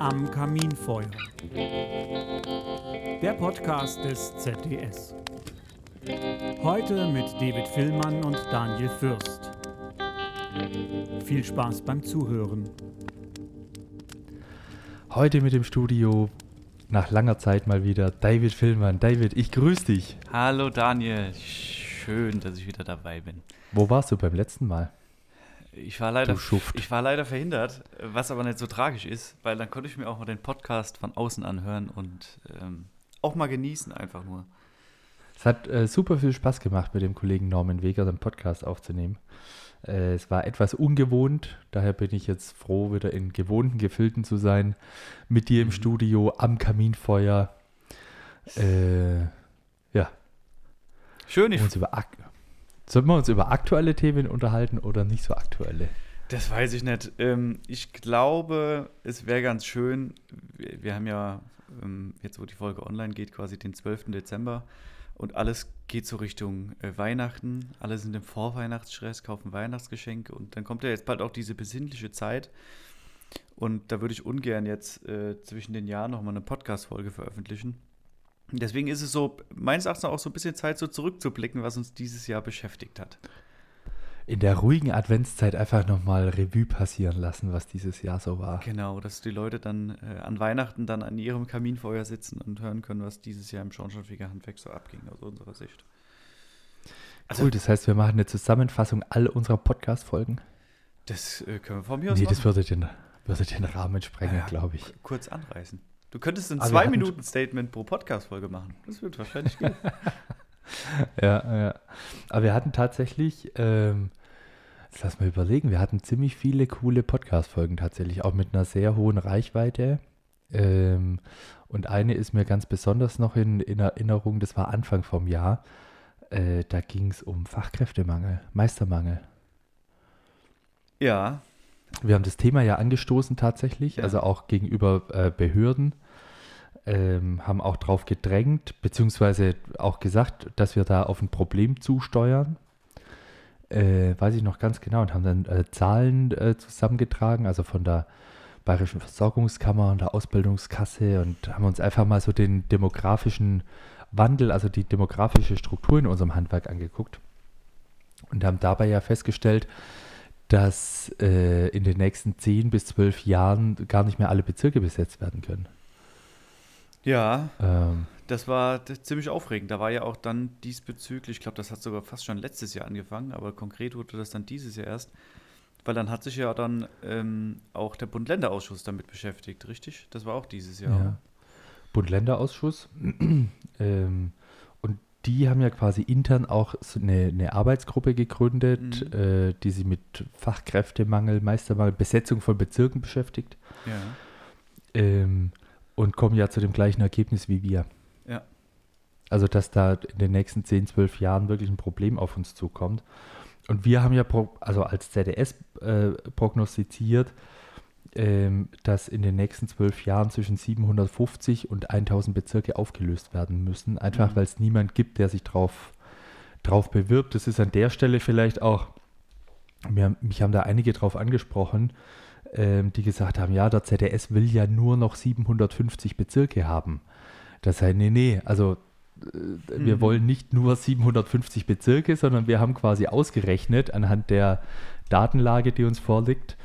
Am Kaminfeuer. Der Podcast des ZDS. Heute mit David Villmann und Daniel Fürst. Viel Spaß beim Zuhören. Heute mit dem Studio nach langer Zeit mal wieder David Villmann. David, ich grüße dich. Hallo Daniel, schön, dass ich wieder dabei bin. Wo warst du beim letzten Mal? Ich war leider, ich war leider verhindert, was aber nicht so tragisch ist, weil dann konnte ich mir auch mal den Podcast von außen anhören und ähm, auch mal genießen einfach nur. Es hat äh, super viel Spaß gemacht, mit dem Kollegen Norman Weger den Podcast aufzunehmen. Äh, es war etwas ungewohnt, daher bin ich jetzt froh, wieder in gewohnten Gefilden zu sein, mit dir im Mhm. Studio am Kaminfeuer. Äh, ja, Schön, ich, uns über ak Sollen wir uns über aktuelle Themen unterhalten oder nicht so aktuelle? das weiß ich nicht. Ähm, ich glaube, es wäre ganz schön, wir, wir haben ja ähm, jetzt, wo die Folge online geht, quasi den 12. Dezember und alles geht so Richtung äh, Weihnachten. Alle sind im Vorweihnachtsstress, kaufen Weihnachtsgeschenke und dann kommt ja jetzt bald auch diese besinnliche Zeit. Und da würde ich ungern jetzt äh, zwischen den Jahren nochmal eine Podcast-Folge veröffentlichen. Deswegen ist es so, meines Erachtens auch so ein bisschen Zeit, so zurückzublicken, was uns dieses Jahr beschäftigt hat. In der ruhigen Adventszeit einfach nochmal Revue passieren lassen, was dieses Jahr so war. Genau, dass die Leute dann äh, an Weihnachten dann an ihrem Kaminfeuer sitzen und hören können, was dieses Jahr im Schornsteinfegerhandwerk so abging, aus unserer Sicht. Also, cool, das heißt, wir machen eine Zusammenfassung all unserer Podcast-Folgen. das äh, können wir von mir aus Nee, machen. das würde den, würde den Rahmen sprengen, Ja. glaube ich. kurz anreißen. Du könntest ein hatten- Zwei-Minuten-Statement pro Podcast-Folge machen. Das wird wahrscheinlich gehen. Ja, ja. Aber wir hatten tatsächlich, ähm, jetzt lass mal überlegen, wir hatten ziemlich viele coole Podcast-Folgen tatsächlich, auch mit einer sehr hohen Reichweite. Ähm, und eine ist mir ganz besonders noch in, in Erinnerung, das war Anfang vom Jahr. Äh, da ging es um Fachkräftemangel, Meistermangel. ja, Wir haben das Thema ja angestoßen tatsächlich, Ja. also auch gegenüber äh, Behörden, ähm, haben auch darauf gedrängt, beziehungsweise auch gesagt, dass wir da auf ein Problem zusteuern. Äh, weiß ich noch ganz genau und haben dann äh, Zahlen äh, zusammengetragen, also von der Bayerischen Versorgungskammer und der Ausbildungskasse und haben uns einfach mal so den demografischen Wandel, also die demografische Struktur in unserem Handwerk angeguckt und haben dabei ja festgestellt, dass äh, in den nächsten 10 bis 12 Jahren gar nicht mehr alle Bezirke besetzt werden können. Ja, Ähm, das war ziemlich aufregend. Da war ja auch dann diesbezüglich, ich glaube, das hat sogar fast schon letztes Jahr angefangen, aber konkret wurde das dann dieses Jahr erst. Weil dann hat sich ja dann ähm, auch der Bund-Länder-Ausschuss damit beschäftigt, richtig? Das war auch dieses Jahr. ja. Bund-Länder-Ausschuss. ähm, und die haben ja quasi intern auch so eine, eine Arbeitsgruppe gegründet, Mhm. äh, die sich mit Fachkräftemangel, Meistermangel, Besetzung von Bezirken beschäftigt Ja. ähm, und kommen ja zu dem gleichen Ergebnis wie wir. Ja. Also, dass da in den nächsten 10, 12 Jahren wirklich ein Problem auf uns zukommt. Und wir haben ja pro, also als ZDS äh, prognostiziert, ähm, dass in den nächsten 12 Jahren zwischen 750 und 1000 Bezirke aufgelöst werden müssen. Einfach Mhm. weil es niemand gibt, der sich drauf, drauf bewirbt. Das ist an der Stelle vielleicht auch, mir, mich haben da einige drauf angesprochen, ähm, die gesagt haben, ja, der ZDS will ja nur noch 750 Bezirke haben. Das heißt, nee, nee, also äh, wir Mhm. wollen nicht nur 750 Bezirke, sondern wir haben quasi ausgerechnet anhand der Datenlage, die uns vorliegt,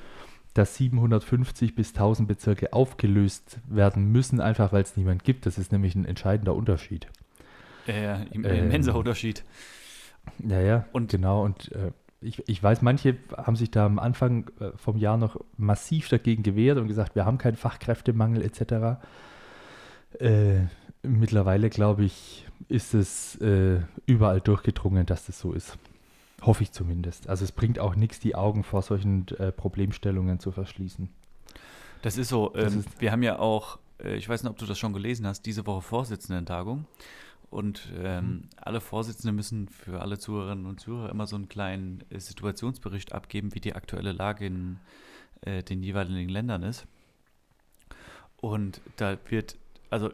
dass 750 bis 1000 Bezirke aufgelöst werden müssen, einfach weil es niemand gibt. Das ist nämlich ein entscheidender Unterschied. Ja, ja, im, Ähm, immenser Unterschied. Ja, ja, Und- genau. Und äh, ich, ich weiß, manche haben sich da am Anfang äh, vom Jahr noch massiv dagegen gewehrt und gesagt, wir haben keinen Fachkräftemangel etc. Äh, mittlerweile, glaube ich, ist es äh, überall durchgedrungen, dass das so ist. Hoffe ich zumindest. Also es bringt auch nichts, die Augen vor solchen äh, Problemstellungen zu verschließen. Das ist so. Das Ähm, ist- wir haben ja auch, äh, ich weiß nicht, ob du das schon gelesen hast, diese Woche Vorsitzenden-Tagung. Und ähm, Mhm. alle Vorsitzende müssen für alle Zuhörerinnen und Zuhörer immer so einen kleinen äh, Situationsbericht abgeben, wie die aktuelle Lage in äh, den jeweiligen Ländern ist. Und da wird, also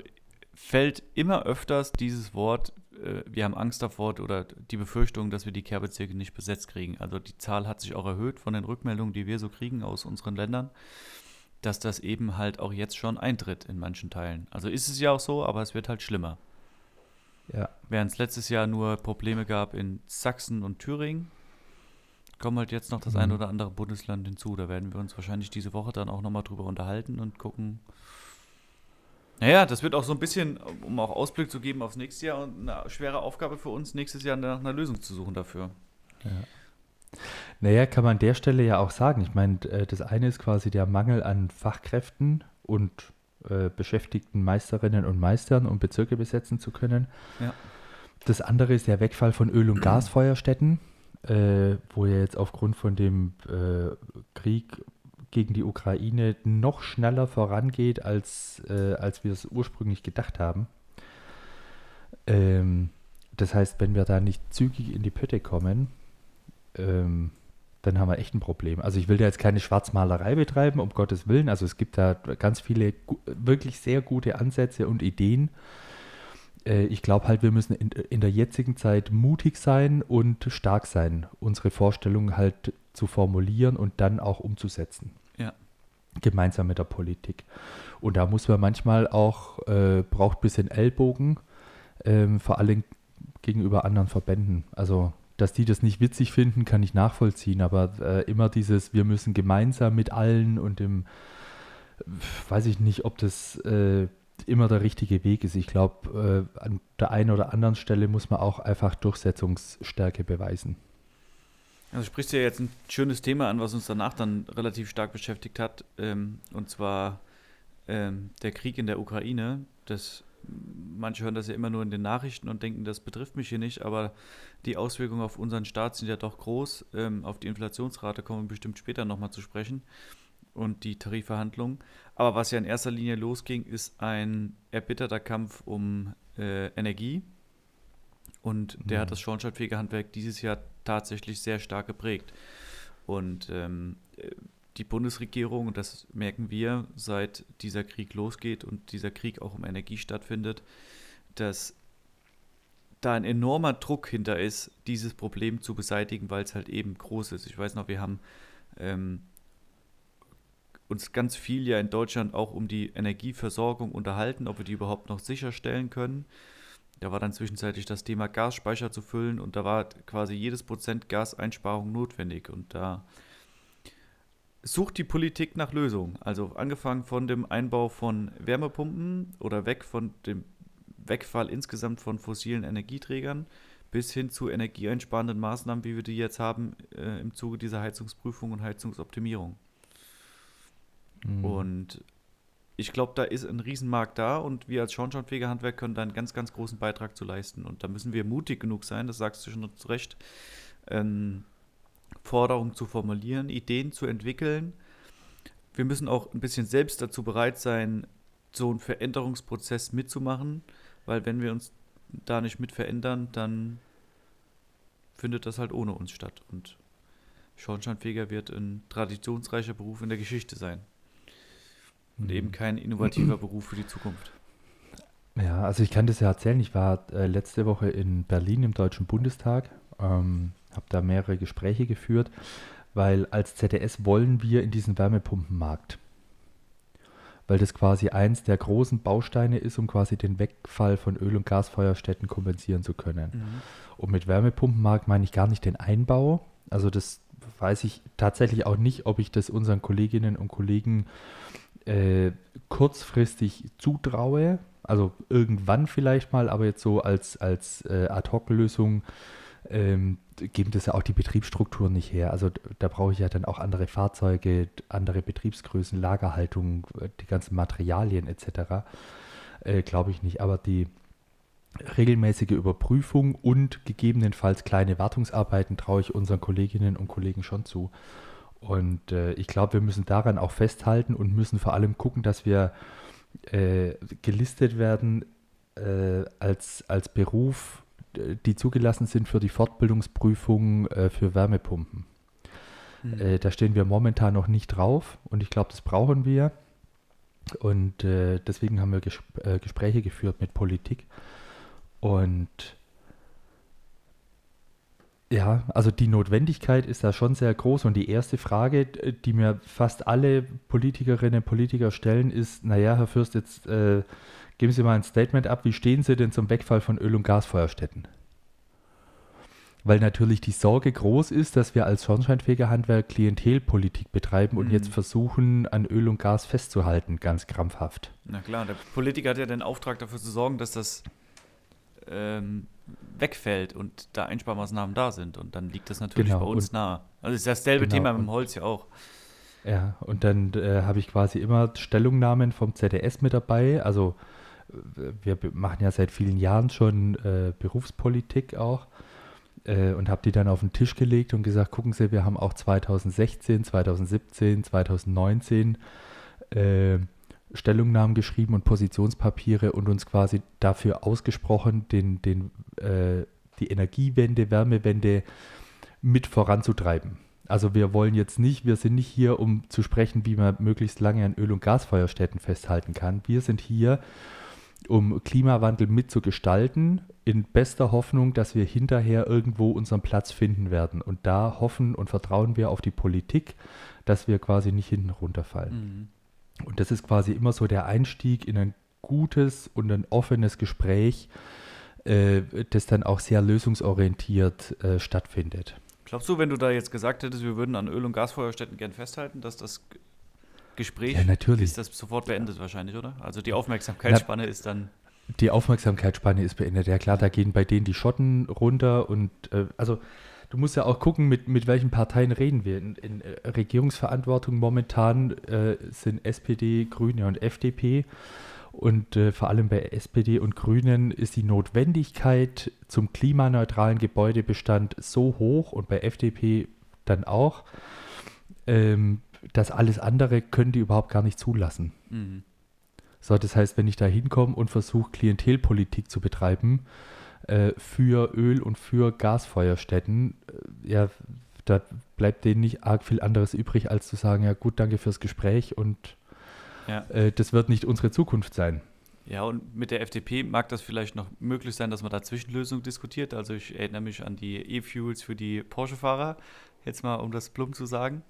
fällt immer öfters dieses Wort äh, wir haben Angst davor oder die Befürchtung, dass wir die Kehrbezirke nicht besetzt kriegen. Also die Zahl hat sich auch erhöht von den Rückmeldungen, die wir so kriegen aus unseren Ländern, dass das eben halt auch jetzt schon eintritt in manchen Teilen. Also ist es ja auch so, aber es wird halt schlimmer. Ja. Während es letztes Jahr nur Probleme gab in Sachsen und Thüringen, kommen halt jetzt noch das Mhm. ein oder andere Bundesland hinzu. Da werden wir uns wahrscheinlich diese Woche dann auch nochmal drüber unterhalten und gucken. Naja, das wird auch so ein bisschen, um auch Ausblick zu geben aufs nächste Jahr, eine schwere Aufgabe für uns, nächstes Jahr nach einer Lösung zu suchen dafür. Naja, kann man an der Stelle ja auch sagen. Ich meine, äh, das eine ist quasi der Mangel an Fachkräften und äh, beschäftigten Meisterinnen und Meistern, um Bezirke besetzen zu können. Ja. Das andere ist der Wegfall von Öl- und Gasfeuerstätten, äh, wo ja jetzt aufgrund von dem äh, Krieg gegen die Ukraine noch schneller vorangeht, als, äh, als wir es ursprünglich gedacht haben. Ähm, das heißt, wenn wir da nicht zügig in die Pötte kommen, ähm, dann haben wir echt ein Problem. Also ich will da jetzt keine Schwarzmalerei betreiben, um Gottes Willen. Also es gibt da ganz viele wirklich sehr gute Ansätze und Ideen. Äh, ich glaube halt, wir müssen in, in der jetzigen Zeit mutig sein und stark sein, unsere Vorstellungen halt zu formulieren und dann auch umzusetzen. Ja. Gemeinsam mit der Politik. Und da muss man manchmal auch, äh, braucht ein bisschen Ellbogen, ähm, vor allem gegenüber anderen Verbänden. Also dass die das nicht witzig finden, kann ich nachvollziehen, aber äh, immer dieses, wir müssen gemeinsam mit allen und dem, weiß ich nicht, ob das äh, immer der richtige Weg ist. Ich glaube, äh, an der einen oder anderen Stelle muss man auch einfach Durchsetzungsstärke beweisen. Also sprichst du ja jetzt ein schönes Thema an, was uns danach dann relativ stark beschäftigt hat, ähm, und zwar ähm, der Krieg in der Ukraine. Das, manche hören das ja immer nur in den Nachrichten und denken, das betrifft mich hier nicht, aber die Auswirkungen auf unseren Staat sind ja doch groß. Ähm, auf die Inflationsrate kommen wir bestimmt später nochmal zu sprechen und die Tarifverhandlungen. Aber was ja in erster Linie losging, ist ein erbitterter Kampf um äh, Energie. Und der Mhm. hat das Schornsteinfegerhandwerk dieses Jahr tatsächlich sehr stark geprägt. Und ähm, äh, die Bundesregierung, und das merken wir, seit dieser Krieg losgeht und dieser Krieg auch um Energie stattfindet, dass da ein enormer Druck hinter ist, dieses Problem zu beseitigen, weil es halt eben groß ist. Ich weiß noch, wir haben ähm, uns ganz viel ja in Deutschland auch um die Energieversorgung unterhalten, ob wir die überhaupt noch sicherstellen können. Da war dann zwischenzeitlich das Thema Gasspeicher zu füllen und da war quasi jedes Prozent Gaseinsparung notwendig. Und da sucht die Politik nach Lösungen. Also angefangen von dem Einbau von Wärmepumpen oder weg von dem Wegfall insgesamt von fossilen Energieträgern bis hin zu energieeinsparenden Maßnahmen, wie wir die jetzt haben äh, im Zuge dieser Heizungsprüfung und Heizungsoptimierung. Mhm. Und ich glaube, da ist ein Riesenmarkt da und wir als Schornsteinfegerhandwerk können da einen ganz, ganz großen Beitrag zu leisten. Und da müssen wir mutig genug sein, das sagst du schon zu Recht, ähm, Forderungen zu formulieren, Ideen zu entwickeln. Wir müssen auch ein bisschen selbst dazu bereit sein, so einen Veränderungsprozess mitzumachen, weil wenn wir uns da nicht mit verändern, dann findet das halt ohne uns statt. Und Schornsteinfeger wird ein traditionsreicher Beruf in der Geschichte sein und eben kein innovativer Beruf für die Zukunft. Ja, also ich kann das ja erzählen. Ich war äh, letzte Woche in Berlin im Deutschen Bundestag, ähm, habe da mehrere Gespräche geführt, weil als ZDS wollen wir in diesen Wärmepumpenmarkt. Weil das quasi eins der großen Bausteine ist, um quasi den Wegfall von Öl- und Gasfeuerstätten kompensieren zu können. Und mit Wärmepumpenmarkt meine ich gar nicht den Einbau. Also das weiß ich tatsächlich auch nicht, ob ich das unseren Kolleginnen und Kollegen äh, kurzfristig zutraue. Also irgendwann vielleicht mal, aber jetzt so als, als äh, Ad-Hoc-Lösung ähm, geben das ja auch die Betriebsstrukturen nicht her. Also da brauche ich ja dann auch andere Fahrzeuge, andere Betriebsgrößen, Lagerhaltung, äh, die ganzen Materialien etc. Äh, Glaube ich nicht. Aber die regelmäßige Überprüfung und gegebenenfalls kleine Wartungsarbeiten traue ich unseren Kolleginnen und Kollegen schon zu. Und äh, ich glaube, wir müssen daran auch festhalten und müssen vor allem gucken, dass wir äh, gelistet werden äh, als, als Beruf, die zugelassen sind für die Fortbildungsprüfung äh, für Wärmepumpen. Mhm. Äh, da stehen wir momentan noch nicht drauf und ich glaube, das brauchen wir. Und äh, deswegen haben wir Ges äh, Gespräche geführt mit Politik. Und Ja, also die Notwendigkeit ist da schon sehr groß und die erste Frage, die mir fast alle Politikerinnen und Politiker stellen, ist, naja, Herr Fürst, jetzt äh, geben Sie mal ein Statement ab, wie stehen Sie denn zum Wegfall von Öl- und Gasfeuerstätten? Weil natürlich die Sorge groß ist, dass wir als Schornsteinfegerhandwerk Klientelpolitik betreiben und Mhm. jetzt versuchen, an Öl und Gas festzuhalten, ganz krampfhaft. Na klar, der Politiker hat ja den Auftrag dafür zu sorgen, dass das ähm, wegfällt und da Einsparmaßnahmen da sind. Und dann liegt das natürlich Genau, bei uns und- nahe. Also ist dasselbe Genau, Thema mit dem Holz ja auch. Ja, und dann äh, habe ich quasi immer Stellungnahmen vom ZDS mit dabei. Also wir machen ja seit vielen Jahren schon äh, Berufspolitik auch äh, und habe die dann auf den Tisch gelegt und gesagt, gucken Sie, wir haben auch 2016, 2017, 2019 äh, Stellungnahmen geschrieben und Positionspapiere und uns quasi dafür ausgesprochen, den, den, äh, die Energiewende, Wärmewende mit voranzutreiben. Also wir wollen jetzt nicht, wir sind nicht hier, um zu sprechen, wie man möglichst lange an Öl- und Gasfeuerstätten festhalten kann. Wir sind hier, um Klimawandel mitzugestalten, in bester Hoffnung, dass wir hinterher irgendwo unseren Platz finden werden. Und da hoffen und vertrauen wir auf die Politik, dass wir quasi nicht hinten runterfallen. Mhm. Und das ist quasi immer so der Einstieg in ein gutes und ein offenes Gespräch, äh, das dann auch sehr lösungsorientiert äh, stattfindet. Glaubst du, wenn du da jetzt gesagt hättest, wir würden an Öl- und Gasfeuerstätten gern festhalten, dass das Gespräch Ja, natürlich. ist das sofort beendet wahrscheinlich, oder? Also die Aufmerksamkeitsspanne ist dann. Die Aufmerksamkeitsspanne ist beendet. Ja klar, da gehen bei denen die Schotten runter und äh, also du musst ja auch gucken, mit, mit welchen Parteien reden wir. In, in äh, Regierungsverantwortung momentan äh, sind SPD, Grüne und FDP. Und äh, vor allem bei SPD und Grünen ist die Notwendigkeit zum klimaneutralen Gebäudebestand so hoch und bei FDP dann auch, ähm, dass alles andere können die überhaupt gar nicht zulassen. Mhm. So, das heißt, wenn ich da hinkomme und versuche, Klientelpolitik zu betreiben äh, für Öl- und für Gasfeuerstätten, äh, ja, da bleibt denen nicht arg viel anderes übrig, als zu sagen, ja gut, danke fürs Gespräch und Ja. äh, das wird nicht unsere Zukunft sein. Ja, und mit der FDP mag das vielleicht noch möglich sein, dass man da Zwischenlösungen diskutiert. Also ich erinnere mich an die E-Fuels für die Porsche-Fahrer, jetzt mal um das plump zu sagen.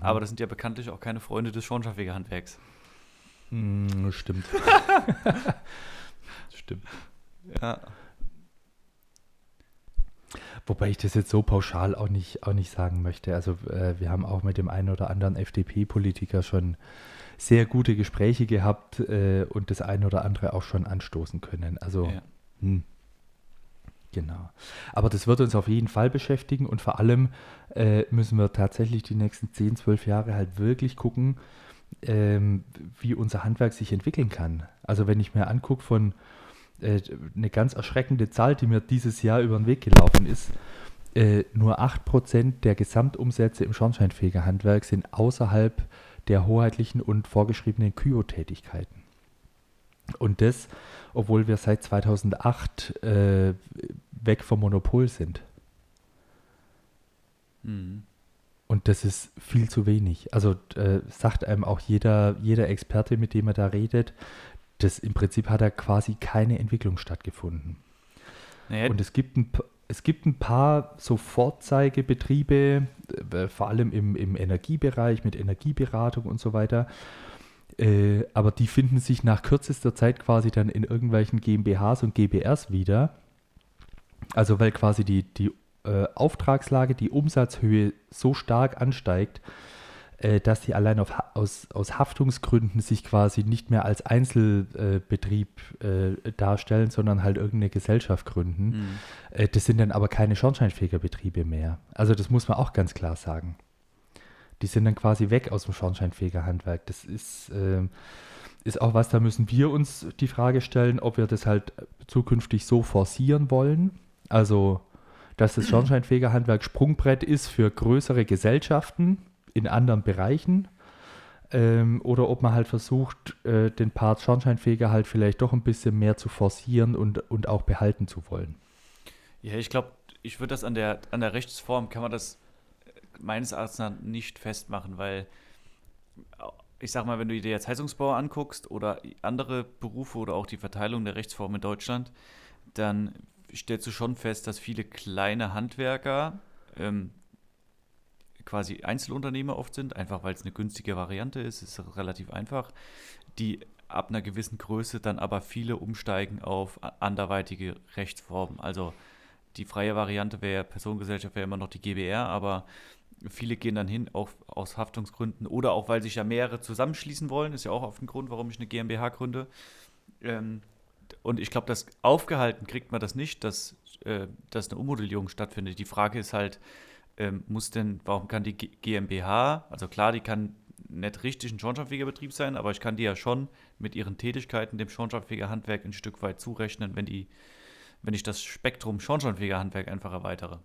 Aber das sind ja bekanntlich auch keine Freunde des Schornsteinfegerhandwerks. Mm, stimmt. stimmt. Ja. Wobei ich das jetzt so pauschal auch nicht, auch nicht sagen möchte. Also äh, wir haben auch mit dem einen oder anderen FDP-Politiker schon sehr gute Gespräche gehabt äh, und das eine oder andere auch schon anstoßen können. Also ja. hm. Genau. Aber das wird uns auf jeden Fall beschäftigen und vor allem äh, müssen wir tatsächlich die nächsten 10, 12 Jahre halt wirklich gucken, ähm, wie unser Handwerk sich entwickeln kann. Also wenn ich mir angucke von äh, eine ganz erschreckende Zahl, die mir dieses Jahr über den Weg gelaufen ist, äh, nur 8% der Gesamtumsätze im Schornsteinfegerhandwerk sind außerhalb der hoheitlichen und vorgeschriebenen Kyo-Tätigkeiten. Und das, obwohl wir seit 2008 äh, weg vom Monopol sind. Mhm. Und das ist viel zu wenig. Also äh, sagt einem auch jeder, jeder Experte, mit dem er da redet, das im Prinzip hat da quasi keine Entwicklung stattgefunden. Naja, Und es gibt ein, es gibt ein paar so Vorzeigebetriebe, äh, vor allem im, im Energiebereich mit Energieberatung und so weiter. Äh, aber die finden sich nach kürzester Zeit quasi dann in irgendwelchen GmbHs und GBRs wieder. Also weil quasi die, die äh, Auftragslage, die Umsatzhöhe so stark ansteigt, äh, dass die allein auf, aus, aus Haftungsgründen sich quasi nicht mehr als Einzelbetrieb äh, darstellen, sondern halt irgendeine Gesellschaft gründen. mhm. Äh, das sind dann aber keine Schornsteinfegerbetriebe mehr. Also das muss man auch ganz klar sagen. Die sind dann quasi weg aus dem Schornsteinfegerhandwerk. Das ist, ähm, ist auch was, da müssen wir uns die Frage stellen, ob wir das halt zukünftig so forcieren wollen. Also, dass das Schornsteinfegerhandwerk Sprungbrett ist für größere Gesellschaften in anderen Bereichen. Ähm, oder ob man halt versucht, äh, den Part Schornsteinfeger halt vielleicht doch ein bisschen mehr zu forcieren und, und auch behalten zu wollen. Ja, ich glaube, ich würde das an der, an der Rechtsform, kann man das äh, meines Erachtens nicht festmachen, weil ich sag mal, wenn du dir jetzt Heizungsbauer anguckst oder andere Berufe oder auch die Verteilung der Rechtsform in Deutschland, dann stellst du schon fest, dass viele kleine Handwerker ähm, quasi Einzelunternehmer oft sind, einfach weil es eine günstige Variante ist, ist relativ einfach, die ab einer gewissen Größe dann aber viele umsteigen auf anderweitige Rechtsformen. Also die freie Variante wäre Personengesellschaft wäre immer noch die GBR, aber viele gehen dann hin, auch aus Haftungsgründen oder auch, weil sich ja mehrere zusammenschließen wollen, ist ja auch oft ein Grund, warum ich eine GmbH gründe. Ähm, und ich glaube, das aufgehalten kriegt man das nicht, dass, äh, dass eine Ummodellierung stattfindet. Die Frage ist halt, ähm, muss denn, warum kann die GmbH, also klar, die kann nicht richtig ein Schornsteinfegerbetrieb sein, aber ich kann die ja schon mit ihren Tätigkeiten dem Schornsteinfegerhandwerk ein Stück weit zurechnen, wenn die, wenn ich das Spektrum Schornsteinfegerhandwerk einfach erweitere.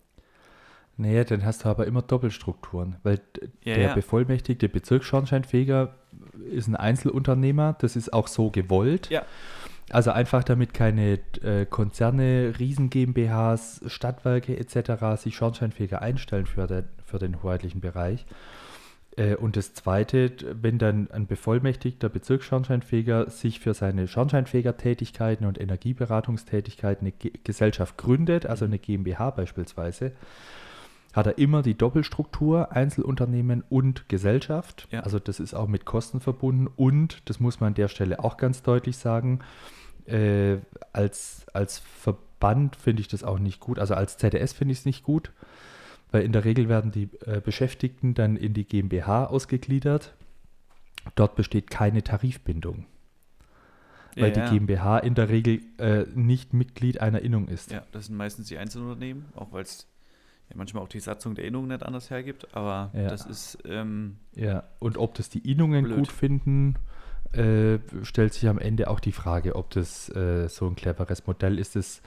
Naja, dann hast du aber immer Doppelstrukturen, weil Ja, der ja. bevollmächtigte Bezirksschornsteinfeger ist ein Einzelunternehmer, das ist auch so gewollt. Ja. Also einfach damit keine äh, Konzerne, Riesen GmbHs, Stadtwerke etc. sich Schornsteinfeger einstellen für den, für den hoheitlichen Bereich. Äh, und das Zweite, wenn dann ein bevollmächtigter Bezirksschornsteinfeger sich für seine Schornsteinfegertätigkeiten und Energieberatungstätigkeiten eine Ge Gesellschaft gründet, also eine GmbH beispielsweise, hat er immer die Doppelstruktur Einzelunternehmen und Gesellschaft. Ja. Also das ist auch mit Kosten verbunden und, das muss man an der Stelle auch ganz deutlich sagen, äh, als, als Verband finde ich das auch nicht gut. Also als ZDS finde ich es nicht gut, weil in der Regel werden die äh, Beschäftigten dann in die GmbH ausgegliedert. Dort besteht keine Tarifbindung, weil ja, die GmbH in der Regel äh, nicht Mitglied einer Innung ist. Ja, das sind meistens die Einzelunternehmen, auch weil es ja manchmal auch die Satzung der Innung nicht anders hergibt, aber Ja. das ist, ähm, Ja, und ob das die Innungen Blöd. gut finden, äh, stellt sich am Ende auch die Frage, ob das äh, so ein cleveres Modell ist, das,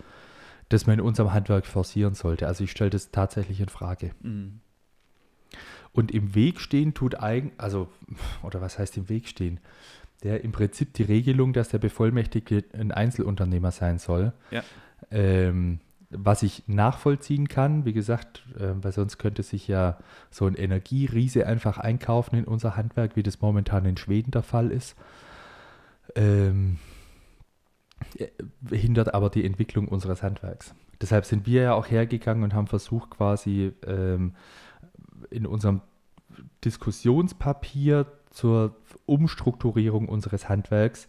das man in unserem Handwerk forcieren sollte. Also ich stelle das tatsächlich in Frage. mh, Und im Weg stehen tut eigen, also, oder was heißt im Weg stehen? Der im Prinzip die Regelung, dass der Bevollmächtigte ein Einzelunternehmer sein soll. Ja. Ähm, was ich nachvollziehen kann, wie gesagt, äh, weil sonst könnte sich ja so ein Energieriese einfach einkaufen in unser Handwerk, wie das momentan in Schweden der Fall ist. Ähm, äh, hindert aber die Entwicklung unseres Handwerks. Deshalb sind wir ja auch hergegangen und haben versucht, quasi ähm, in unserem Diskussionspapier zur Umstrukturierung unseres Handwerks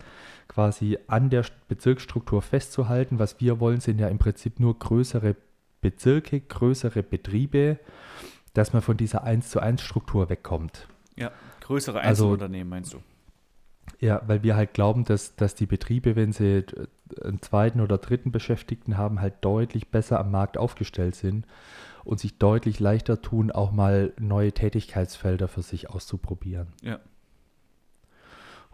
quasi an der Bezirksstruktur festzuhalten. Was wir wollen, sind ja im Prinzip nur größere Bezirke, größere Betriebe, dass man von dieser 1 zu 1 Struktur wegkommt. größere Also- Einzelunternehmen meinst du? Ja, weil wir halt glauben, dass, dass die Betriebe, wenn sie einen zweiten oder dritten Beschäftigten haben, halt deutlich besser am Markt aufgestellt sind und sich deutlich leichter tun, auch mal neue Tätigkeitsfelder für sich auszuprobieren. Ja.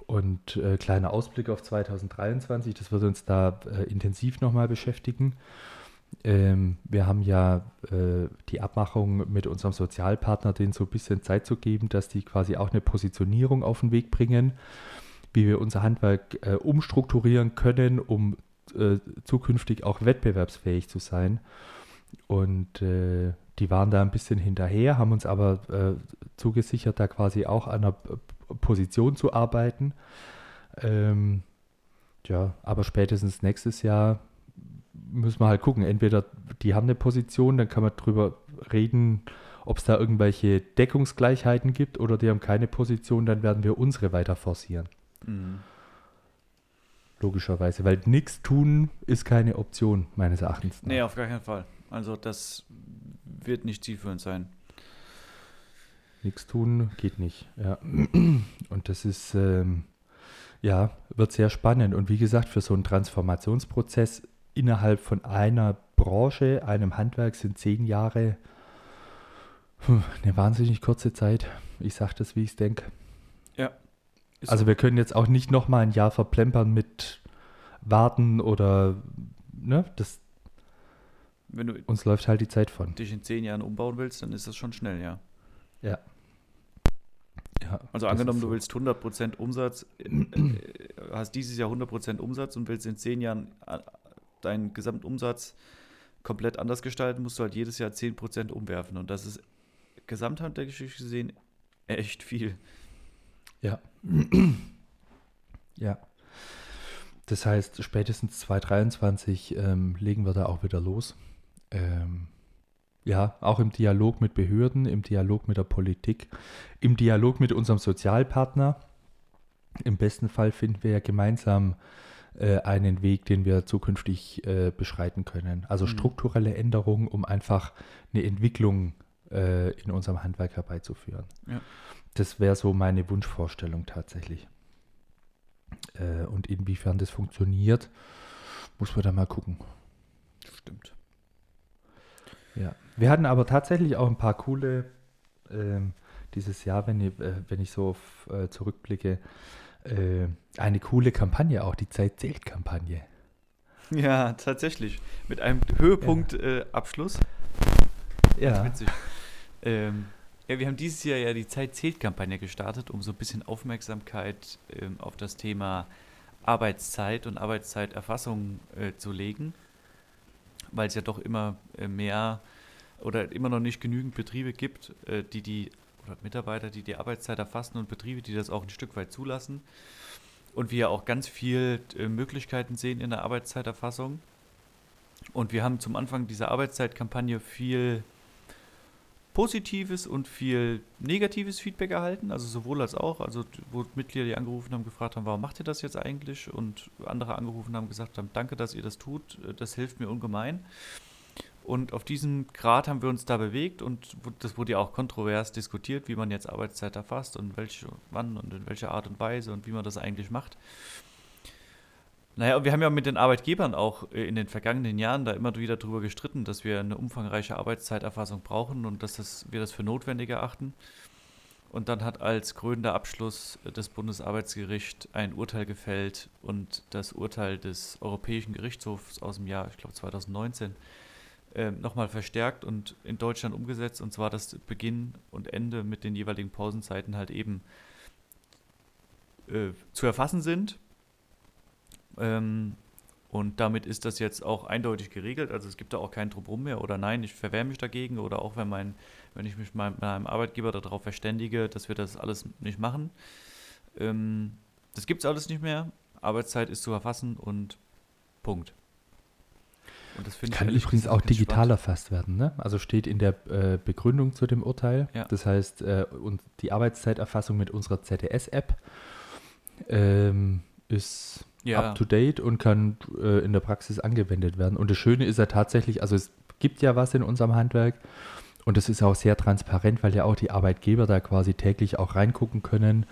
Und äh, kleiner Ausblick auf 2023, das wird uns da äh, intensiv nochmal beschäftigen. Ähm, wir haben ja äh, die Abmachung mit unserem Sozialpartner, denen so ein bisschen Zeit zu geben, dass die quasi auch eine Positionierung auf den Weg bringen, wie wir unser Handwerk äh, umstrukturieren können, um äh, zukünftig auch wettbewerbsfähig zu sein. Und äh, die waren da ein bisschen hinterher, haben uns aber äh, zugesichert, da quasi auch an einer Position zu arbeiten. Ähm, ja, aber spätestens nächstes Jahr müssen wir halt gucken. Entweder die haben eine Position, dann kann man drüber reden, ob es da irgendwelche Deckungsgleichheiten gibt, oder die haben keine Position, dann werden wir unsere weiter forcieren. Mhm. Logischerweise, weil nichts tun ist keine Option, meines Erachtens. nach. Nee, auf gar keinen Fall. Also das wird nicht zielführend sein. Nichts tun geht nicht. Ja. Und das ist, ähm, ja, wird sehr spannend. Und wie gesagt, für so einen Transformationsprozess innerhalb von einer Branche, einem Handwerk sind zehn Jahre eine wahnsinnig kurze Zeit. Ich sage das, wie ich es denke. Ist Also so. wir können jetzt auch nicht noch mal ein Jahr verplempern mit Warten oder, ne, das, wenn du uns läuft halt die Zeit von. dich in zehn Jahren umbauen willst, dann ist das schon schnell, ja. Ja. Also das angenommen, du willst 100% Umsatz, äh, äh, hast dieses Jahr 100% Umsatz und willst in zehn Jahren äh, deinen Gesamtumsatz komplett anders gestalten, musst du halt jedes Jahr 10% umwerfen. Und das ist Geschichte gesehen echt viel. Ja. ja. Das heißt, spätestens 2023 ähm, legen wir da auch wieder los. Ähm, ja, auch im Dialog mit Behörden, im Dialog mit der Politik, im Dialog mit unserem Sozialpartner. Im besten Fall finden wir ja gemeinsam äh, einen Weg, den wir zukünftig äh, beschreiten können. Also Mhm. strukturelle Änderungen, um einfach eine Entwicklung äh, in unserem Handwerk herbeizuführen. Ja. Das wäre so meine Wunschvorstellung tatsächlich. Äh, und inwiefern das funktioniert, muss man da mal gucken. Stimmt. Ja. Wir hatten aber tatsächlich auch ein paar coole ähm, dieses Jahr, wenn ich, äh, wenn ich so auf, äh, zurückblicke, äh, eine coole Kampagne auch, die Zeit zählt Kampagne. Ja, tatsächlich. Mit einem Höhepunkt-Abschluss. Ja, Witzig. Ähm, ja, wir haben dieses Jahr ja die Zeit zählt-Kampagne gestartet, um so ein bisschen Aufmerksamkeit ähm, auf das Thema Arbeitszeit und Arbeitszeiterfassung äh, zu legen, weil es ja doch immer äh, mehr oder immer noch nicht genügend Betriebe gibt, äh, die die oder Mitarbeiter, die die Arbeitszeit erfassen und Betriebe, die das auch ein Stück weit zulassen. Und wir auch ganz viel äh, Möglichkeiten sehen in der Arbeitszeiterfassung. Und wir haben zum Anfang dieser Arbeitszeitkampagne viel positives und viel negatives Feedback erhalten, also sowohl als auch, also wo Mitglieder, die angerufen haben, gefragt haben, warum macht ihr das jetzt eigentlich? Und andere angerufen haben, gesagt haben, danke, dass ihr das tut, äh, das hilft mir ungemein. Und auf diesem Grad haben wir uns da bewegt und das wurde ja auch kontrovers diskutiert, wie man jetzt Arbeitszeit erfasst und welche, wann und in welcher Art und Weise und wie man das eigentlich macht. Naja, und wir haben ja mit den Arbeitgebern auch äh, in den vergangenen Jahren da immer wieder drüber gestritten, dass wir eine umfangreiche Arbeitszeiterfassung brauchen und dass das, wir das für notwendig erachten. Und dann hat als krönender Abschluss äh, das Bundesarbeitsgericht ein Urteil gefällt und das Urteil des Europäischen Gerichtshofs aus dem Jahr, ich glaube 2019, äh, nochmal verstärkt und in Deutschland umgesetzt. Und zwar, dass Beginn und Ende mit den jeweiligen Pausenzeiten halt eben äh, zu erfassen sind. Ähm, und damit ist das jetzt auch eindeutig geregelt. Also es gibt da auch kein Drumherum mehr oder nein, ich verwehre mich dagegen oder auch wenn mein, wenn ich mich mit meinem Arbeitgeber darauf verständige, dass wir das alles nicht machen. Ähm, das gibt es alles nicht mehr. Arbeitszeit ist zu erfassen und Punkt. Und das finde ich kann übrigens auch digital erfasst werden. Ne? Also steht in der äh, Begründung zu dem Urteil. Ja. Das heißt, äh, und die Arbeitszeiterfassung mit unserer ZDS-App ähm, ist Ja. up to date und kann äh, in der Praxis angewendet werden. Und das Schöne ist ja tatsächlich, also es gibt ja was in unserem Handwerk und es ist auch sehr transparent, weil ja auch die Arbeitgeber da quasi täglich auch reingucken können,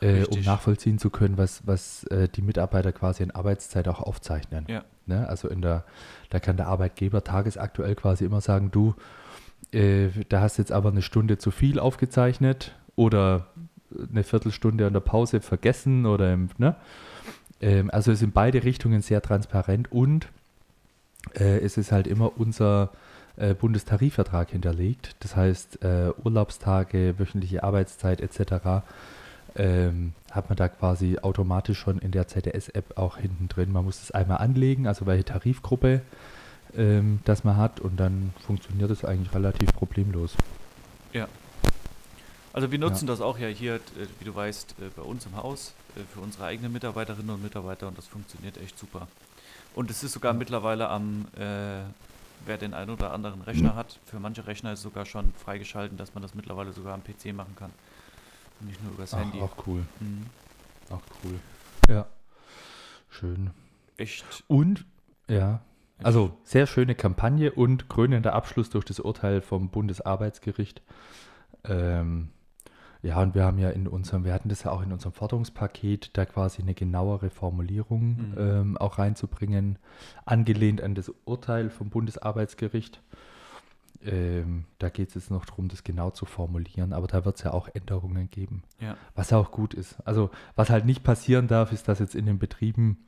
äh, um nachvollziehen zu können, was, was äh, die Mitarbeiter quasi in Arbeitszeit auch aufzeichnen. Ja. Ne? Also in der, da kann der Arbeitgeber tagesaktuell quasi immer sagen, du, äh, da hast jetzt aber eine Stunde zu viel aufgezeichnet oder eine Viertelstunde an der Pause vergessen oder im, ne? Ähm, also es in beide Richtungen sehr transparent und äh, es ist halt immer unser äh, Bundestarifvertrag hinterlegt. Das heißt, äh, Urlaubstage, wöchentliche Arbeitszeit etc. Ähm, hat man da quasi automatisch schon in der ZDS-App auch hinten drin. Man muss es einmal anlegen, also welche Tarifgruppe ähm, das man hat und dann funktioniert es eigentlich relativ problemlos. Also wir nutzen das auch ja hier, äh, wie du weißt, äh, bei uns im Haus äh, für unsere eigenen Mitarbeiterinnen und Mitarbeiter und das funktioniert echt super. Und es ist sogar mittlerweile am, äh, wer den einen oder anderen Rechner hat, für manche Rechner ist es sogar schon freigeschalten, dass man das mittlerweile sogar am PC machen kann. Und nicht nur übers Ach, Handy. auch cool, Mhm. auch cool. Ja, schön. Echt. Und, ja, also sehr schöne Kampagne und krönender Abschluss durch das Urteil vom Bundesarbeitsgericht. Ähm, ja, und wir haben ja in unserem, wir hatten das ja auch in unserem Forderungspaket, da quasi eine genauere Formulierung Mhm. ähm, auch reinzubringen, angelehnt an das Urteil vom Bundesarbeitsgericht. Ähm, da geht es jetzt noch darum, das genau zu formulieren, aber da wird es ja auch Änderungen geben. Ja. Was ja auch gut ist. Also, was halt nicht passieren darf, ist, dass jetzt in den Betrieben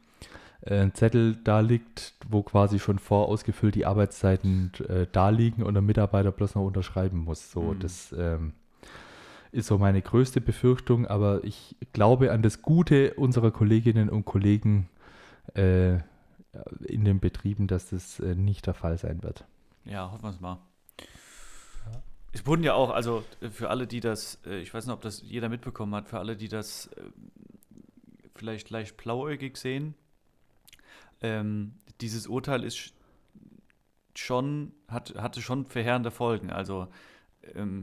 äh, ein Zettel da liegt, wo quasi schon vorausgefüllt die Arbeitszeiten äh, da liegen und der Mitarbeiter bloß noch unterschreiben muss. So, Mhm. das ähm, ist so meine größte Befürchtung, aber ich glaube an das Gute unserer Kolleginnen und Kollegen äh, in den Betrieben, dass das äh, nicht der Fall sein wird. Ja, hoffen wir es mal. Es wurden ja auch, also äh, für alle, die das, äh, ich weiß nicht, ob das jeder mitbekommen hat, für alle, die das äh, vielleicht leicht blauäugig sehen, ähm, dieses Urteil ist sch- schon, hat, hatte schon verheerende Folgen. Also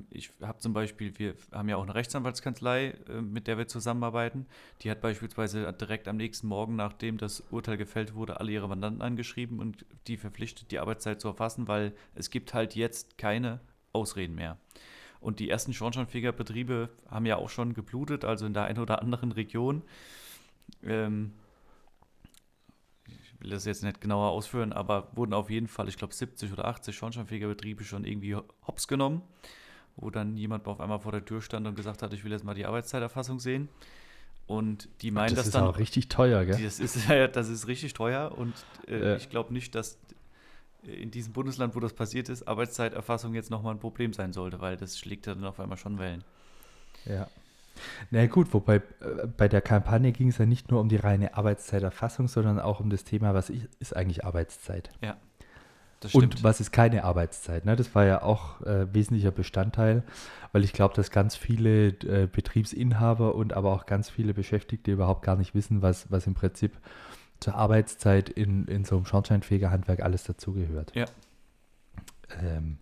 ich habe zum Beispiel, wir haben ja auch eine Rechtsanwaltskanzlei, äh, mit der wir zusammenarbeiten. Die hat beispielsweise direkt am nächsten Morgen, nachdem das Urteil gefällt wurde, alle ihre Mandanten angeschrieben und die verpflichtet, die Arbeitszeit zu erfassen, weil es gibt halt jetzt keine Ausreden mehr. Und die ersten Schornsteinfegerbetriebe haben ja auch schon geblutet, also in der einen oder anderen Region. Ähm, will das jetzt nicht genauer ausführen, aber wurden auf jeden Fall, ich glaube, 70 oder 80 Schornsteinfegerbetriebe schon irgendwie hops genommen, wo dann jemand auf einmal vor der Tür stand und gesagt hat, ich will jetzt mal die Arbeitszeiterfassung sehen. Und die meinen das, das dann. Das ist auch richtig teuer, gell? Das ist, das ist richtig teuer und äh, ja. ich glaube nicht, dass in diesem Bundesland, wo das passiert ist, Arbeitszeiterfassung jetzt nochmal ein Problem sein sollte, weil das schlägt dann auf einmal schon Wellen. Ja. Na gut, wobei äh, bei der Kampagne ging es ja nicht nur um die reine Arbeitszeiterfassung, sondern auch um das Thema, was ist eigentlich Arbeitszeit? Ja. Das stimmt. Und was ist keine Arbeitszeit? Ne? Das war ja auch äh, wesentlicher Bestandteil, weil ich glaube, dass ganz viele äh, Betriebsinhaber und aber auch ganz viele Beschäftigte überhaupt gar nicht wissen, was, was im Prinzip zur Arbeitszeit in, in so einem Schornsteinfegerhandwerk alles dazugehört. Ja. Ähm,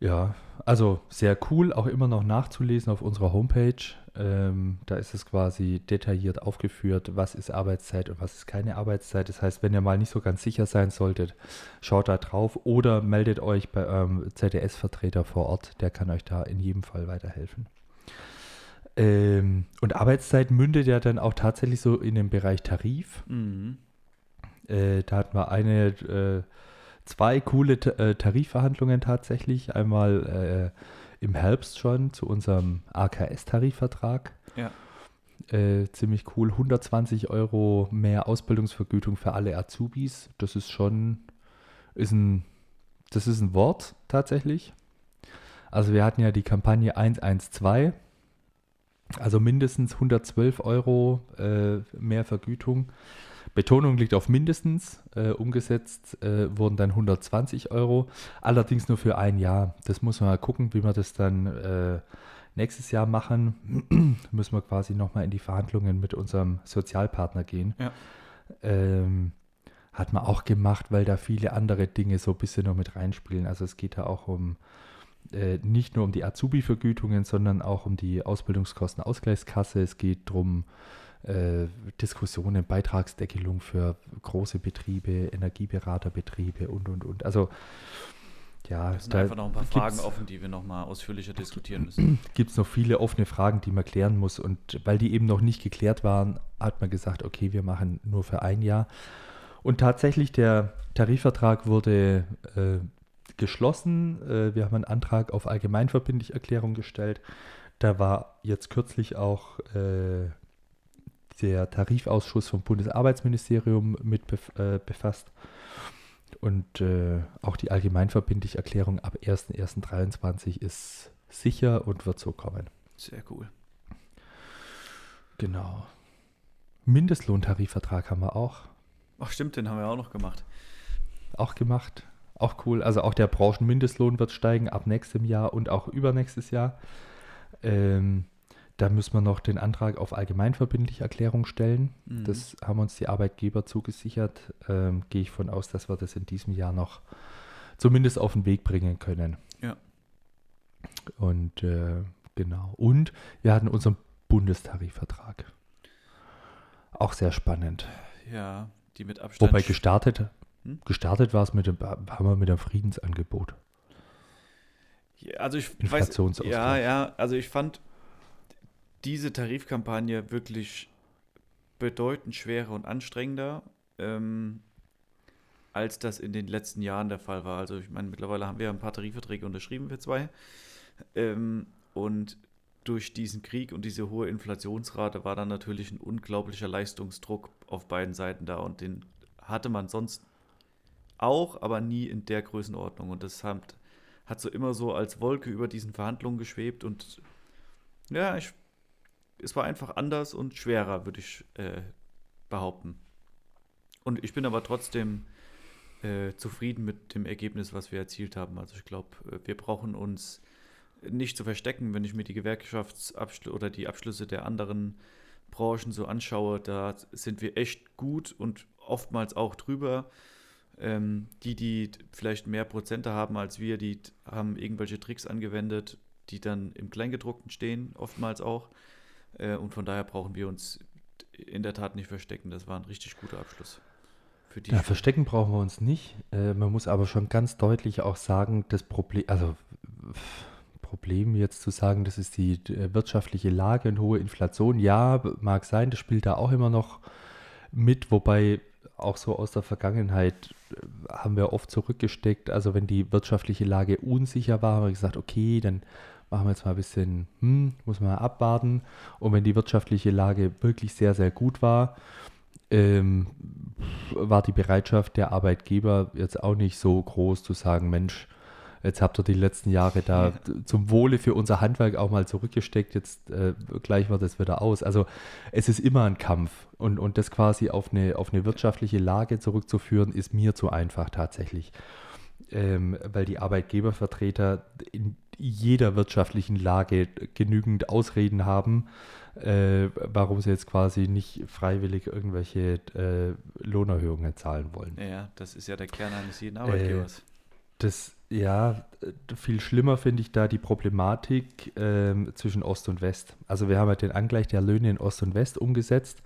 ja, also sehr cool, auch immer noch nachzulesen auf unserer Homepage. Ähm, da ist es quasi detailliert aufgeführt, was ist Arbeitszeit und was ist keine Arbeitszeit. Das heißt, wenn ihr mal nicht so ganz sicher sein solltet, schaut da drauf oder meldet euch bei eurem ZDS-Vertreter vor Ort, der kann euch da in jedem Fall weiterhelfen. Ähm, und Arbeitszeit mündet ja dann auch tatsächlich so in den Bereich Tarif. Mhm. Äh, da hatten wir eine, äh, zwei coole äh, Tarifverhandlungen tatsächlich. Einmal äh, im Herbst schon zu unserem AKS-Tarifvertrag. Ja. Äh, ziemlich cool. 120 Euro mehr Ausbildungsvergütung für alle Azubis. Das ist schon, ist ein, das ist ein Wort tatsächlich. Also wir hatten ja die Kampagne 112 also mindestens 112 Euro äh, mehr Vergütung. Betonung liegt auf mindestens. Äh, umgesetzt äh, wurden dann 120 Euro. Allerdings nur für ein Jahr. Das muss man mal gucken, wie wir das dann äh, nächstes Jahr machen. müssen wir quasi nochmal in die Verhandlungen mit unserem Sozialpartner gehen. Ja. Ähm, hat man auch gemacht, weil da viele andere Dinge so ein bisschen noch mit reinspielen. Also es geht da auch um äh, nicht nur um die Azubi-Vergütungen, sondern auch um die Ausbildungskostenausgleichskasse. Es geht darum, äh, Diskussionen, Beitragsdeckelung für große Betriebe, Energieberaterbetriebe und, und, und. Also, ja. Es sind einfach noch ein paar Fragen offen, die wir nochmal ausführlicher diskutieren müssen. Gibt es noch viele offene Fragen, die man klären muss. Und weil die eben noch nicht geklärt waren, hat man gesagt, okay, wir machen nur für ein Jahr. Und tatsächlich, der Tarifvertrag wurde äh, geschlossen. Äh, wir haben einen Antrag auf allgemeinverbindliche Erklärung gestellt. Da war jetzt kürzlich auch äh, der Tarifausschuss vom Bundesarbeitsministerium mit bef äh, befasst. Und äh, auch die allgemeinverbindliche Erklärung ab 1.1.23 ist sicher und wird so kommen. Sehr cool. Genau. Mindestlohntarifvertrag haben wir auch. Ach stimmt, den haben wir auch noch gemacht. Auch gemacht. Auch cool. Also auch der Branchenmindestlohn wird steigen ab nächstem Jahr und auch übernächstes Jahr. Ähm, da müssen wir noch den Antrag auf allgemeinverbindliche Erklärung stellen. Mhm. Das haben uns die Arbeitgeber zugesichert. Ähm, Gehe ich von aus, dass wir das in diesem Jahr noch zumindest auf den Weg bringen können. Ja. Und äh, genau. Und wir hatten unseren Bundestarifvertrag. Auch sehr spannend. Ja, die mit Abstand. Wobei gestartet, hm? Gestartet war es mit dem, haben wir mit dem Friedensangebot. Ja, also ich weiß, ja, ja, also ich fand diese Tarifkampagne wirklich bedeutend schwerer und anstrengender, ähm, als das in den letzten Jahren der Fall war. Also ich meine, mittlerweile haben wir ein paar Tarifverträge unterschrieben für zwei. Ähm, und durch diesen Krieg und diese hohe Inflationsrate war dann natürlich ein unglaublicher Leistungsdruck auf beiden Seiten da und den hatte man sonst auch, aber nie in der Größenordnung. Und das hat, hat so immer so als Wolke über diesen Verhandlungen geschwebt und ja, ich, es war einfach anders und schwerer, würde ich äh, behaupten. Und ich bin aber trotzdem äh, zufrieden mit dem Ergebnis, was wir erzielt haben. Also ich glaube, äh, wir brauchen uns nicht zu verstecken, wenn ich mir die Gewerkschaftsabschlüsse oder die Abschlüsse der anderen Branchen so anschaue, da sind wir echt gut und oftmals auch drüber. Ähm, die, die vielleicht mehr Prozente haben als wir, die haben irgendwelche Tricks angewendet, die dann im Kleingedruckten stehen, oftmals auch. Äh, und von daher brauchen wir uns in der Tat nicht verstecken. Das war ein richtig guter Abschluss. Für die ja, verstecken brauchen wir uns nicht. Äh, man muss aber schon ganz deutlich auch sagen, das Problem, also Problem jetzt zu sagen, das ist die äh, wirtschaftliche Lage und hohe Inflation. Ja, mag sein, das spielt da auch immer noch mit, wobei auch so aus der Vergangenheit haben wir oft zurückgesteckt. Also wenn die wirtschaftliche Lage unsicher war, haben wir gesagt, okay, dann machen wir jetzt mal ein bisschen, hm, muss man abwarten. Und wenn die wirtschaftliche Lage wirklich sehr, sehr gut war, ähm, war die Bereitschaft der Arbeitgeber jetzt auch nicht so groß zu sagen, Mensch, jetzt habt ihr die letzten Jahre da ja. zum Wohle für unser Handwerk auch mal zurückgesteckt, jetzt äh, gleichen wir das wieder aus. Also es ist immer ein Kampf und, und das quasi auf eine, auf eine wirtschaftliche Lage zurückzuführen, ist mir zu einfach tatsächlich. Ähm, weil die Arbeitgebervertreter in jeder wirtschaftlichen Lage genügend Ausreden haben, äh, warum sie jetzt quasi nicht freiwillig irgendwelche äh, Lohnerhöhungen zahlen wollen. Ja, das ist ja der Kern eines jeden Arbeitgebers. Äh, das, ja, viel schlimmer finde ich da die Problematik äh, zwischen Ost und West. Also wir haben ja den Angleich der Löhne in Ost und West umgesetzt,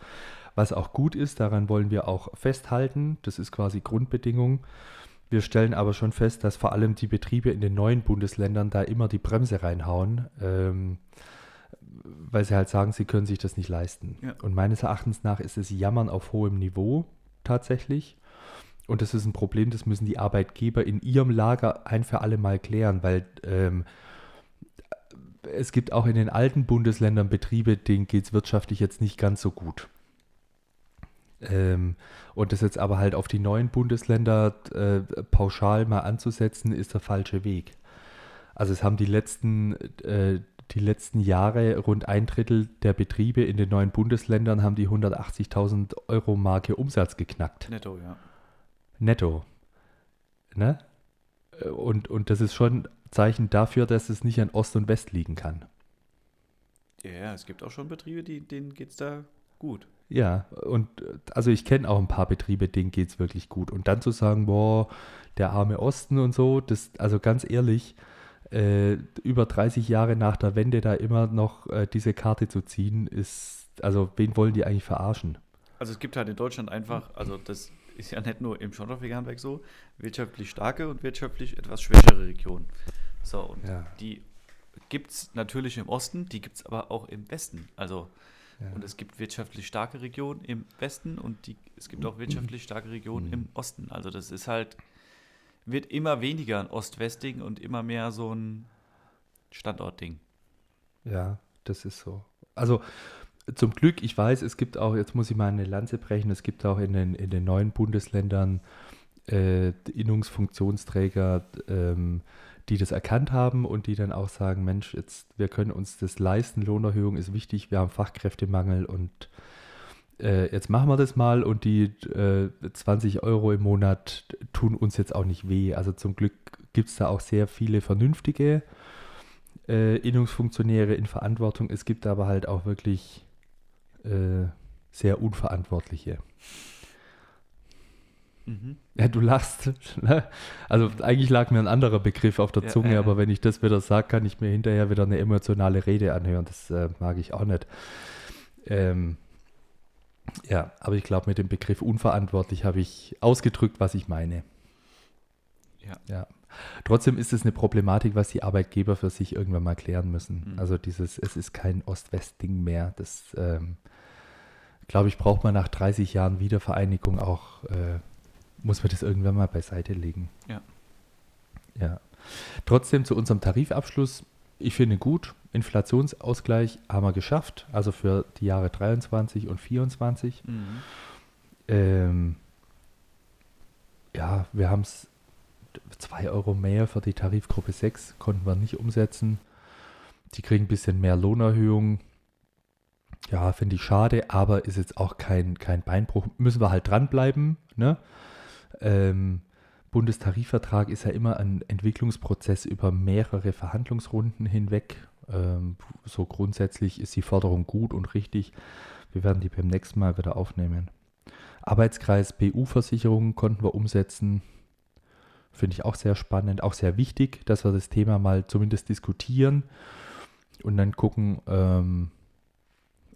was auch gut ist, daran wollen wir auch festhalten. Das ist quasi Grundbedingung. Wir stellen aber schon fest, dass vor allem die Betriebe in den neuen Bundesländern da immer die Bremse reinhauen, ähm, weil sie halt sagen, sie können sich das nicht leisten. Ja. Und meines Erachtens nach ist es Jammern auf hohem Niveau tatsächlich. Und das ist ein Problem, das müssen die Arbeitgeber in ihrem Lager ein für alle Mal klären, weil ähm, es gibt auch in den alten Bundesländern Betriebe, denen geht es wirtschaftlich jetzt nicht ganz so gut. Ähm, und das jetzt aber halt auf die neuen Bundesländer äh, pauschal mal anzusetzen, ist der falsche Weg. Also es haben die letzten, äh, die letzten Jahre rund ein Drittel der Betriebe in den neuen Bundesländern haben die 180.000 Euro Marke Umsatz geknackt. Netto, ja. Netto. Ne? Und, und das ist schon Zeichen dafür, dass es nicht an Ost und West liegen kann. Ja, es gibt auch schon Betriebe, die, denen geht es da gut. Ja, und also ich kenne auch ein paar Betriebe, denen geht es wirklich gut. Und dann zu sagen, boah, der arme Osten und so, das, also ganz ehrlich, äh, über 30 Jahre nach der Wende da immer noch äh, diese Karte zu ziehen, ist, also wen wollen die eigentlich verarschen? Also es gibt halt in Deutschland einfach, also das ist ja nicht nur im Schotterveganwerk so, wirtschaftlich starke und wirtschaftlich etwas schwächere Regionen. So, und ja. die gibt es natürlich im Osten, die gibt es aber auch im Westen. Also, ja. und es gibt wirtschaftlich starke Regionen im Westen und die, es gibt auch wirtschaftlich starke Regionen im Osten. Also, das ist halt, wird immer weniger ein Ost-West-Ding und immer mehr so ein Standortding. Ja, das ist so. Also, zum Glück, ich weiß, es gibt auch, jetzt muss ich mal eine Lanze brechen, es gibt auch in den, in den neuen Bundesländern äh, Innungsfunktionsträger, ähm, die das erkannt haben und die dann auch sagen, Mensch, jetzt, wir können uns das leisten, Lohnerhöhung ist wichtig, wir haben Fachkräftemangel und äh, jetzt machen wir das mal und die äh, 20 Euro im Monat tun uns jetzt auch nicht weh. Also zum Glück gibt es da auch sehr viele vernünftige äh, Innungsfunktionäre in Verantwortung. Es gibt aber halt auch wirklich äh, sehr unverantwortliche. Mhm. Ja, du lachst. Ne? Also eigentlich lag mir ein anderer Begriff auf der ja, Zunge, äh, aber wenn ich das wieder sage, kann ich mir hinterher wieder eine emotionale Rede anhören. Das äh, mag ich auch nicht. Ähm, ja, aber ich glaube, mit dem Begriff unverantwortlich habe ich ausgedrückt, was ich meine. Ja. ja. Trotzdem ist es eine Problematik, was die Arbeitgeber für sich irgendwann mal klären müssen. Mhm. Also dieses, es ist kein Ost-West-Ding mehr. Das ähm, glaube ich, braucht man nach 30 Jahren Wiedervereinigung auch, äh, muss man das irgendwann mal beiseite legen. Ja. Ja. Trotzdem zu unserem Tarifabschluss, ich finde gut, Inflationsausgleich haben wir geschafft, also für die Jahre 23 und 24. Mhm. Ähm, ja, wir haben es 2 Euro mehr für die Tarifgruppe 6 konnten wir nicht umsetzen. Die kriegen ein bisschen mehr Lohnerhöhung. Ja, finde ich schade, aber ist jetzt auch kein, kein Beinbruch. Müssen wir halt dranbleiben. Ne? Ähm, Bundestarifvertrag ist ja immer ein Entwicklungsprozess über mehrere Verhandlungsrunden hinweg. Ähm, so grundsätzlich ist die Forderung gut und richtig. Wir werden die beim nächsten Mal wieder aufnehmen. Arbeitskreis BU-Versicherung konnten wir umsetzen. Finde ich auch sehr spannend, auch sehr wichtig, dass wir das Thema mal zumindest diskutieren und dann gucken, ähm,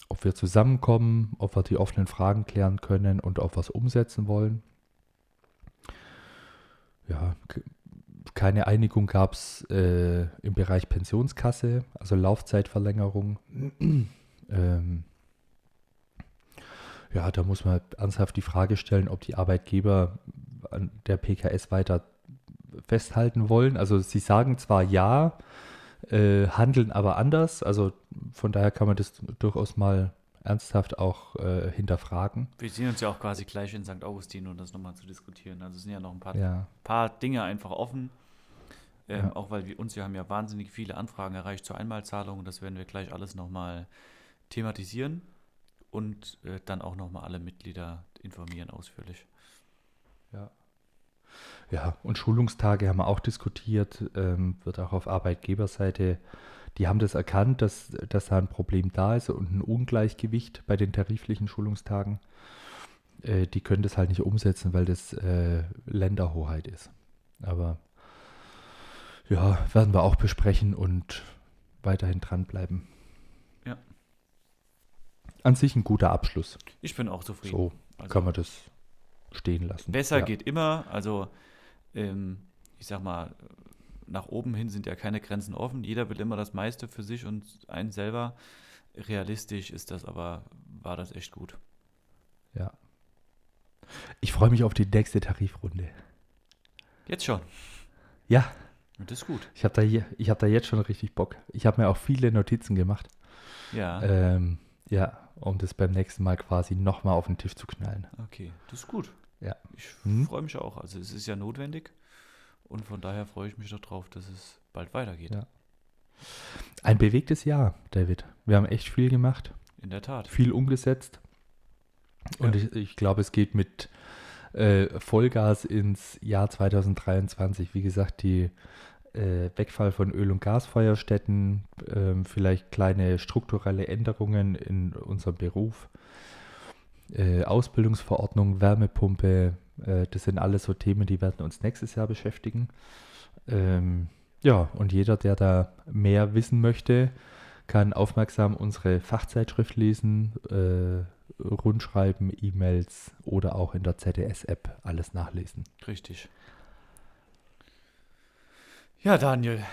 ob wir zusammenkommen, ob wir die offenen Fragen klären können und ob wir es umsetzen wollen. Ja, keine Einigung gab es äh, im Bereich Pensionskasse, also Laufzeitverlängerung. ähm, ja, da muss man ernsthaft die Frage stellen, ob die Arbeitgeber an der PKS weiter festhalten wollen. Also sie sagen zwar ja, äh, handeln aber anders. Also von daher kann man das durchaus mal ernsthaft auch äh, hinterfragen. Wir sehen uns ja auch quasi gleich in St. Augustin, um das nochmal zu diskutieren. Also es sind ja noch ein paar, Ja, paar Dinge einfach offen. Ähm, Ja. Auch weil wir uns, wir haben ja wahnsinnig viele Anfragen erreicht zur Einmalzahlung. Das werden wir gleich alles nochmal thematisieren und äh, dann auch nochmal alle Mitglieder informieren ausführlich. ja, und Schulungstage haben wir auch diskutiert, ähm, wird auch auf Arbeitgeberseite. Die haben das erkannt, dass, dass da ein Problem da ist und ein Ungleichgewicht bei den tariflichen Schulungstagen. Äh, die können das halt nicht umsetzen, weil das äh, Länderhoheit ist. Aber ja, werden wir auch besprechen und weiterhin dranbleiben. Ja. An sich ein guter Abschluss. Ich bin auch zufrieden. So Also- kann man das stehen lassen. Besser ja. geht immer. Also, ähm, ich sag mal, nach oben hin sind ja keine Grenzen offen. Jeder will immer das meiste für sich und einen selber. Realistisch ist das aber, war das echt gut. Ja. Ich freue mich auf die nächste Tarifrunde. Jetzt schon. Ja, Und das ist gut. ich habe da, je- ich hab da jetzt schon richtig Bock. Ich habe mir auch viele Notizen gemacht. Ja, Ähm, ja, um das beim nächsten Mal quasi nochmal auf den Tisch zu knallen. okay. Das ist gut. Ja. Ich Hm? freue mich auch. Also, es ist ja notwendig. Und von daher freue ich mich darauf, dass es bald weitergeht. Ja. Ein bewegtes Jahr, David. Wir haben echt viel gemacht, In der Tat. viel umgesetzt. Und Ja. ich, ich glaube, es geht mit äh, Vollgas ins Jahr 2023. Wie gesagt, die äh, Wegfall von Öl- und Gasfeuerstätten, ähm, vielleicht kleine strukturelle Änderungen in unserem Beruf, äh, Ausbildungsverordnung, Wärmepumpe, äh, das sind alles so Themen, die werden uns nächstes Jahr beschäftigen. Ähm, ja, und jeder, der da mehr wissen möchte, kann aufmerksam unsere Fachzeitschrift lesen, äh, Rundschreiben, E-Mails oder auch in der ZDS-App alles nachlesen. Richtig. Ja, Daniel.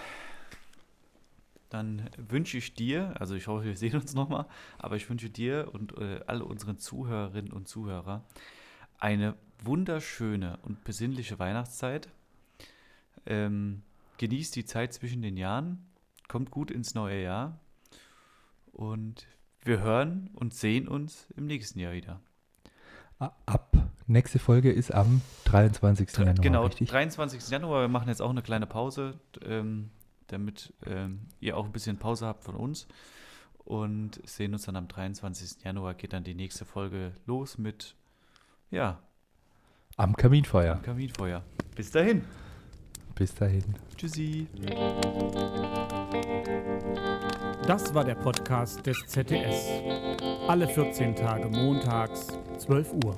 Dann wünsche ich dir, also ich hoffe, wir sehen uns nochmal, aber ich wünsche dir und äh, alle unseren Zuhörerinnen und Zuhörer eine wunderschöne und besinnliche Weihnachtszeit. Ähm, genießt die Zeit zwischen den Jahren, kommt gut ins neue Jahr und wir hören und sehen uns im nächsten Jahr wieder. Ab nächste Folge ist am 23. Dre- Januar, genau, richtig? 23. Januar. Wir machen jetzt auch eine kleine Pause, ähm, damit ähm, ihr auch ein bisschen Pause habt von uns. Und sehen uns dann am 23. Januar. Geht dann die nächste Folge los mit, ja, Am Kaminfeuer. am Kaminfeuer. Bis dahin. Bis dahin. Tschüssi. Das war der Podcast des ZDS. Alle 14 Tage montags, 12 Uhr.